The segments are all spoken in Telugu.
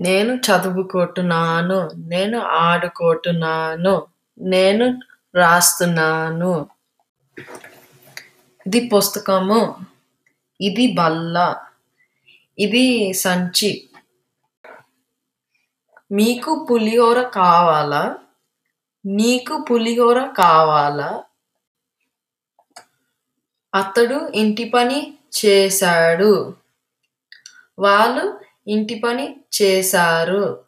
నేను చదువుకుంటున్నాను నేను ఆడుకుంటున్నాను నేను రాస్తున్నాను. ఇది పుస్తకము. ఇది బల్ల. ఇది సంచి. మీకు పులిహోర కావాలా? నీకు పులిహోర కావాలా? అతడు ఇంటి పని చేశాడు. వాళ్ళు ఇంటి పని చేశారు.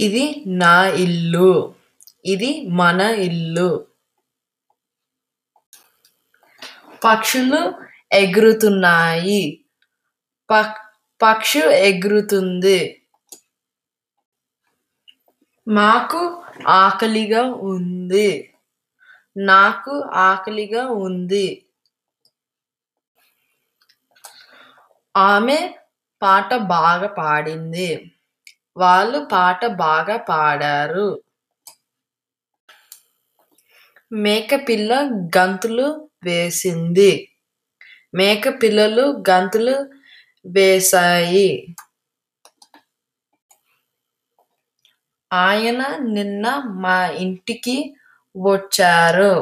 ఇది నా ఇల్లు. ఇది మన ఇల్లు. పక్షులు ఎగురుతున్నాయి. పక్ ఎగురుతుంది. మాకు ఆకలిగా ఉంది. నాకు ఆకలిగా ఉంది. ఆమె పాట బాగా పాడింది. వాళ్ళు పాట బాగా పాడారు. మేకపిల్ల గంతులు వేసింది. మేకపిల్లలు గంతులు వేశాయి. ఆయన నిన్న మా ఇంటికి వచ్చారు.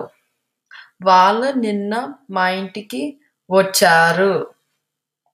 వాళ్ళు నిన్న మా ఇంటికి వచ్చారు.